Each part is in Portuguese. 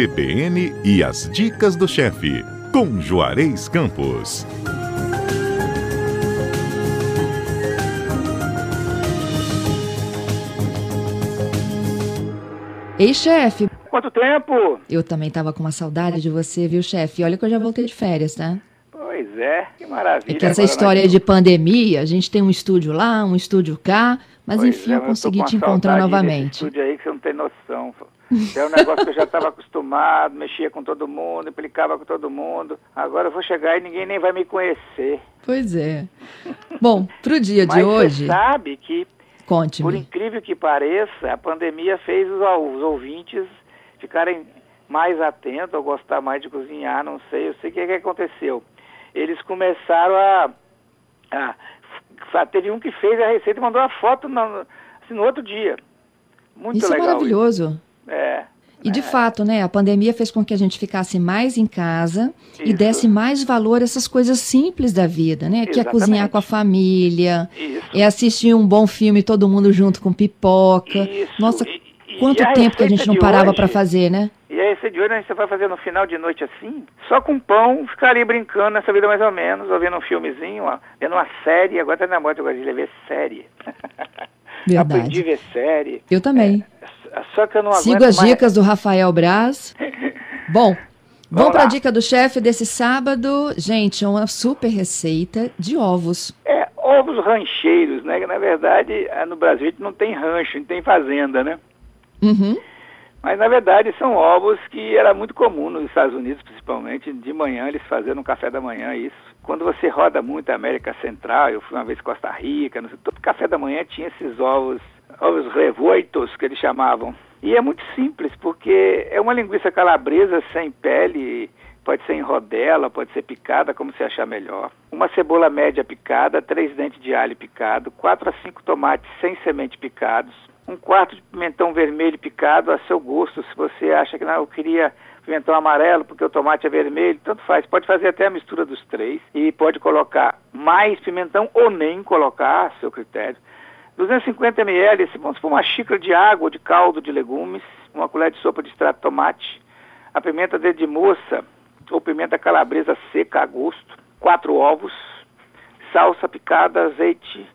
CBN e as dicas do chefe, com Juarez Campos. Ei, chefe. Quanto tempo? Eu também tava com uma saudade de você, viu, chefe? Olha que eu já voltei de férias, tá? Pois é, que maravilha. É que essa Agora história nós- de pandemia, a gente tem um estúdio lá, um estúdio cá, mas Pois enfim, é, eu consegui com te encontrar novamente. estúdio aí que você não tem noção. É um negócio que eu já estava acostumado, mexia com todo mundo, implicava com todo mundo. Agora eu vou chegar e ninguém nem vai me conhecer. Pois é. Bom, pro dia Mas de você hoje, sabe que, por conte-me. incrível que pareça, a pandemia fez os, os ouvintes ficarem mais atentos, ou gostar mais de cozinhar, não sei. Eu sei o que, que aconteceu. Eles começaram a, a- Teve um que fez a receita e mandou a foto no, assim, no outro dia. Muito Isso é legal. maravilhoso. É. E de fato, né, a pandemia fez com que a gente ficasse mais em casa e Isso. desse mais valor a essas coisas simples da vida, né? Que é cozinhar Exatamente. com a família, Isso. é assistir um bom filme todo mundo junto com pipoca. Isso. Nossa, E- e quanto a tempo que a gente não parava para fazer, né? E aí, esse de hoje a gente vai fazer no final de noite assim, só com pão, ficar ali brincando nessa vida mais ou menos, ouvindo um filmezinho, ó, vendo uma série, agora tá na moda, eu gosto de ver série. Verdade. Aprendi a ver série. Eu também. É, Só que eu não Sigo as mais. dicas do Rafael Braz. Bom, vamos para a dica do chefe desse sábado. Gente, é uma super receita de ovos. É, ovos rancheiros, né? Na verdade ah, no Brasil a gente não tem rancho, a gente tem fazenda, né? Uhum. Mas na verdade são ovos que era muito comum nos Estados Unidos, principalmente. De manhã eles faziam no café da manhã isso. Quando você roda muito a América Central, eu fui uma vez Costa Rica, sei, todo café da manhã tinha esses ovos, ovos revoitos que eles chamavam. E é muito simples, porque é uma linguiça calabresa sem pele, pode ser em rodela, pode ser picada, como você achar melhor. Uma cebola média picada, três dentes de alho picado, quatro a cinco tomates sem semente picados, um quarto de pimentão vermelho picado a seu gosto. Se você acha que não, eu queria pimentão amarelo porque o tomate é vermelho, tanto faz. Pode fazer até a mistura dos três e pode colocar mais pimentão ou nem colocar, a seu critério. 250 ml, se vamos supor uma xícara de água ou de caldo de legumes, uma colher de sopa de extrato de tomate, a pimenta dedo de moça ou pimenta calabresa seca a gosto, quatro ovos, salsa picada, azeite,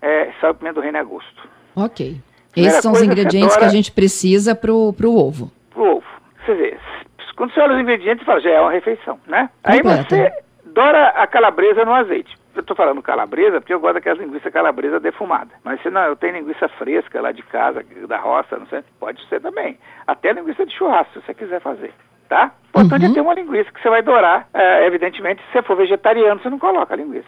é, sal e pimenta do reino a gosto. Ok. Primeira Esses são os ingredientes você que a gente precisa pro, pro ovo. pro ovo. Você vê, s- quando você olha os ingredientes, você fala, já é uma refeição, né? Aí você dora a calabresa no azeite. Eu estou falando calabresa porque eu gosto daquela linguiça calabresa defumada. Mas se não, eu tenho linguiça fresca lá de casa, da roça, não sei, pode ser também. Até linguiça de churrasco, se você quiser fazer, tá? O importante Uhum. é ter uma linguiça que você vai dourar. É, evidentemente, se você for vegetariano, você não coloca a linguiça,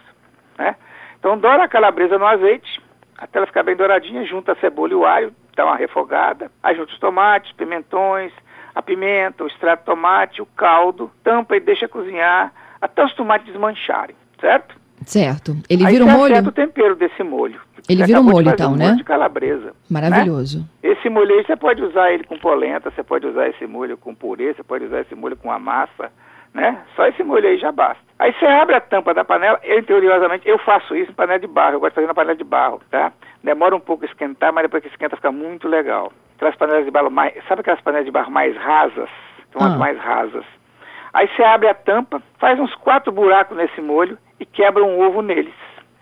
né? Então, dora a calabresa no azeite, até ela ficar bem douradinha, junta a cebola e o alho, dá uma refogada, aí junta os tomates, pimentões, a pimenta, o extrato de tomate, o caldo, tampa e deixa cozinhar até os tomates desmancharem, certo? Certo. Ele aí vira um molho? acerta o tempero desse molho. Ele Você vira um molho, então, um né? molho de calabresa. Maravilhoso. Esse molho aí você pode usar ele com polenta, você pode usar esse molho com purê, você pode usar esse molho com a massa, né? Só esse molho aí já basta. Aí você abre a tampa da panela, eu interiorosamente, eu faço isso em panela de barro, eu gosto de fazer na panela de barro, tá? Demora um pouco a esquentar, mas depois que esquenta fica muito legal. Aquelas panelas de barro mais, sabe aquelas panelas de barro mais rasas? São as Ah. mais rasas. Aí você abre a tampa, faz uns quatro buracos nesse molho e quebra um ovo neles.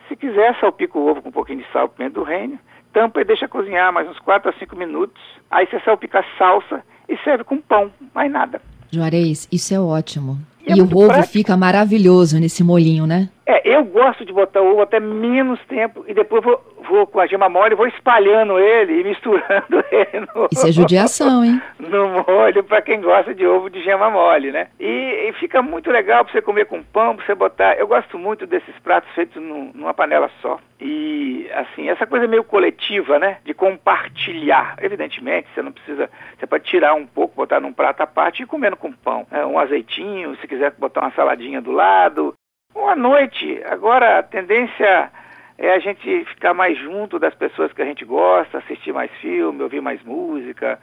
Se quiser, salpica o ovo com um pouquinho de sal, pimenta do reino, tampa e deixa cozinhar mais uns 4 a 5 minutos. Aí você salpica a salsa e serve com pão, mais nada. Juarez, isso é ótimo. E é E o muito ovo prático. fica maravilhoso nesse molhinho, né? É, eu gosto de botar ovo até menos tempo e depois vou, vou com a gema mole, vou espalhando ele e misturando ele no, Isso é judiação, hein? no molho para quem gosta de ovo de gema mole, né? E, e fica muito legal para você comer com pão, para você botar. Eu gosto muito desses pratos feitos num- numa panela só. E assim, essa coisa meio coletiva, né? De compartilhar. Evidentemente, você não precisa. Você pode tirar um pouco, botar num prato à parte e ir comendo com pão. É, um azeitinho, se quiser botar uma saladinha do lado. Uma noite. Agora a tendência é a gente ficar mais junto das pessoas que a gente gosta, assistir mais filme, ouvir mais música.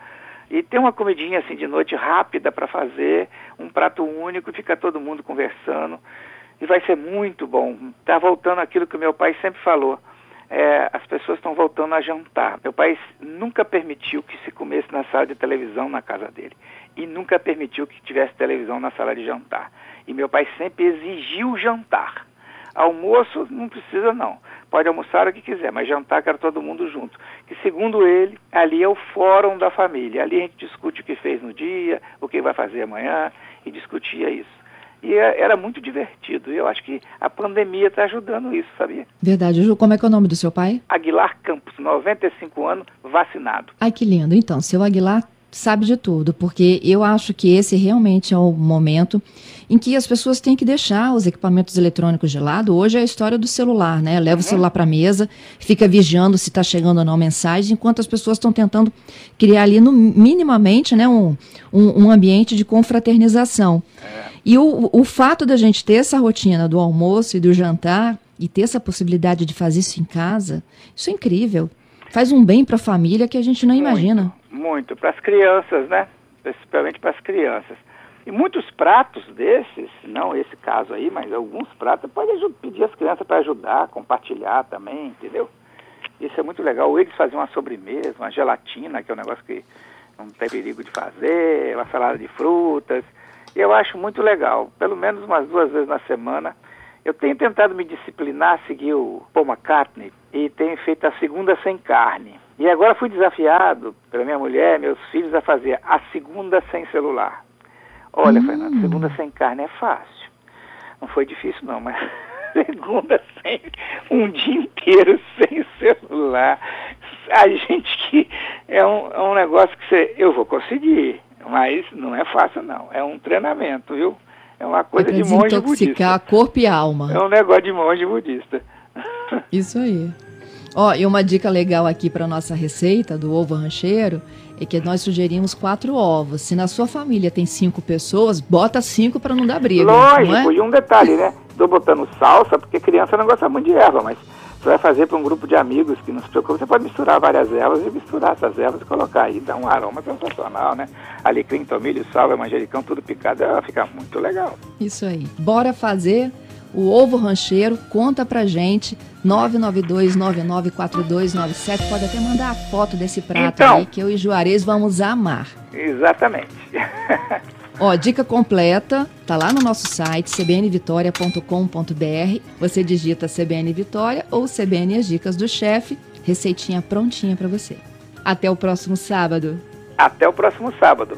E ter uma comidinha assim de noite rápida para fazer, um prato único, fica todo mundo conversando. E vai ser muito bom. Tá voltando aquilo que meu pai sempre falou. é, as pessoas estão voltando a jantar. Meu pai nunca permitiu que se comesse na sala de televisão na casa dele. E nunca permitiu que tivesse televisão na sala de jantar. E meu pai sempre exigiu jantar. Almoço não precisa não. Pode almoçar o que quiser, mas jantar quer todo mundo junto. Que segundo ele, ali é o fórum da família. Ali a gente discute o que fez no dia, o que vai fazer amanhã e discutia isso. E é, era muito divertido. E eu acho que a pandemia está ajudando isso, sabia? Verdade. Ju, como é que é o nome do seu pai? Aguilar Campos, 95 anos, vacinado. Ai, que lindo. Então, seu Aguilar sabe de tudo, porque eu acho que esse realmente é o momento em que as pessoas têm que deixar os equipamentos eletrônicos de lado. Hoje é a história do celular, né? Leva uhum. o celular para a mesa, fica vigiando se está chegando ou não mensagem, enquanto as pessoas estão tentando criar ali no, minimamente né, um, um, um ambiente de confraternização. É. E o, o fato da gente ter essa rotina do almoço e do jantar e ter essa possibilidade de fazer isso em casa, isso é incrível. Faz um bem para a família que a gente não imagina. Muito, para as crianças, né? Principalmente para as crianças. E muitos pratos desses, não esse caso aí, mas alguns pratos, pode pedir as crianças para ajudar, compartilhar também, entendeu? Isso é muito legal. Eles faziam uma sobremesa, uma gelatina, que é um negócio que não tem perigo de fazer, uma salada de frutas. E eu acho muito legal. Pelo menos umas duas vezes na semana. Eu tenho tentado me disciplinar, seguir o Paul McCartney e tenho feito a segunda sem carne. E agora fui desafiado pela minha mulher, meus filhos, a fazer a segunda sem celular. Olha, hum. Fernando, segunda sem carne é fácil. Não foi difícil não, mas segunda sem um dia inteiro sem celular. A gente que é um, é um negócio que você, eu vou conseguir, mas não é fácil não. É um treinamento, viu? É uma coisa é de monge budista. corpo e alma. É um negócio de monge budista. Isso aí. Ó, e uma dica legal aqui para nossa receita do ovo rancheiro é que nós sugerimos quatro ovos. Se na sua família tem cinco pessoas, bota cinco para não dar briga. Lógico, é? e um detalhe, né? Estou botando salsa, porque criança não gosta muito de erva, mas você vai fazer para um grupo de amigos que não se preocupa, você pode misturar várias ervas e misturar essas ervas e colocar aí, dá um aroma sensacional, né? Alecrim, tomilho, salva, manjericão, tudo picado, fica muito legal. Isso aí. Bora fazer o ovo rancheiro, conta pra gente, 992994297, pode até mandar a foto desse prato então, aí, que eu e Juarez vamos amar. Exatamente. Ó, dica completa, tá lá no nosso site, cbnvitoria.com.br. Você digita CBN Vitória ou CBN As Dicas do Chefe, receitinha prontinha para você. Até o próximo sábado. Até o próximo sábado.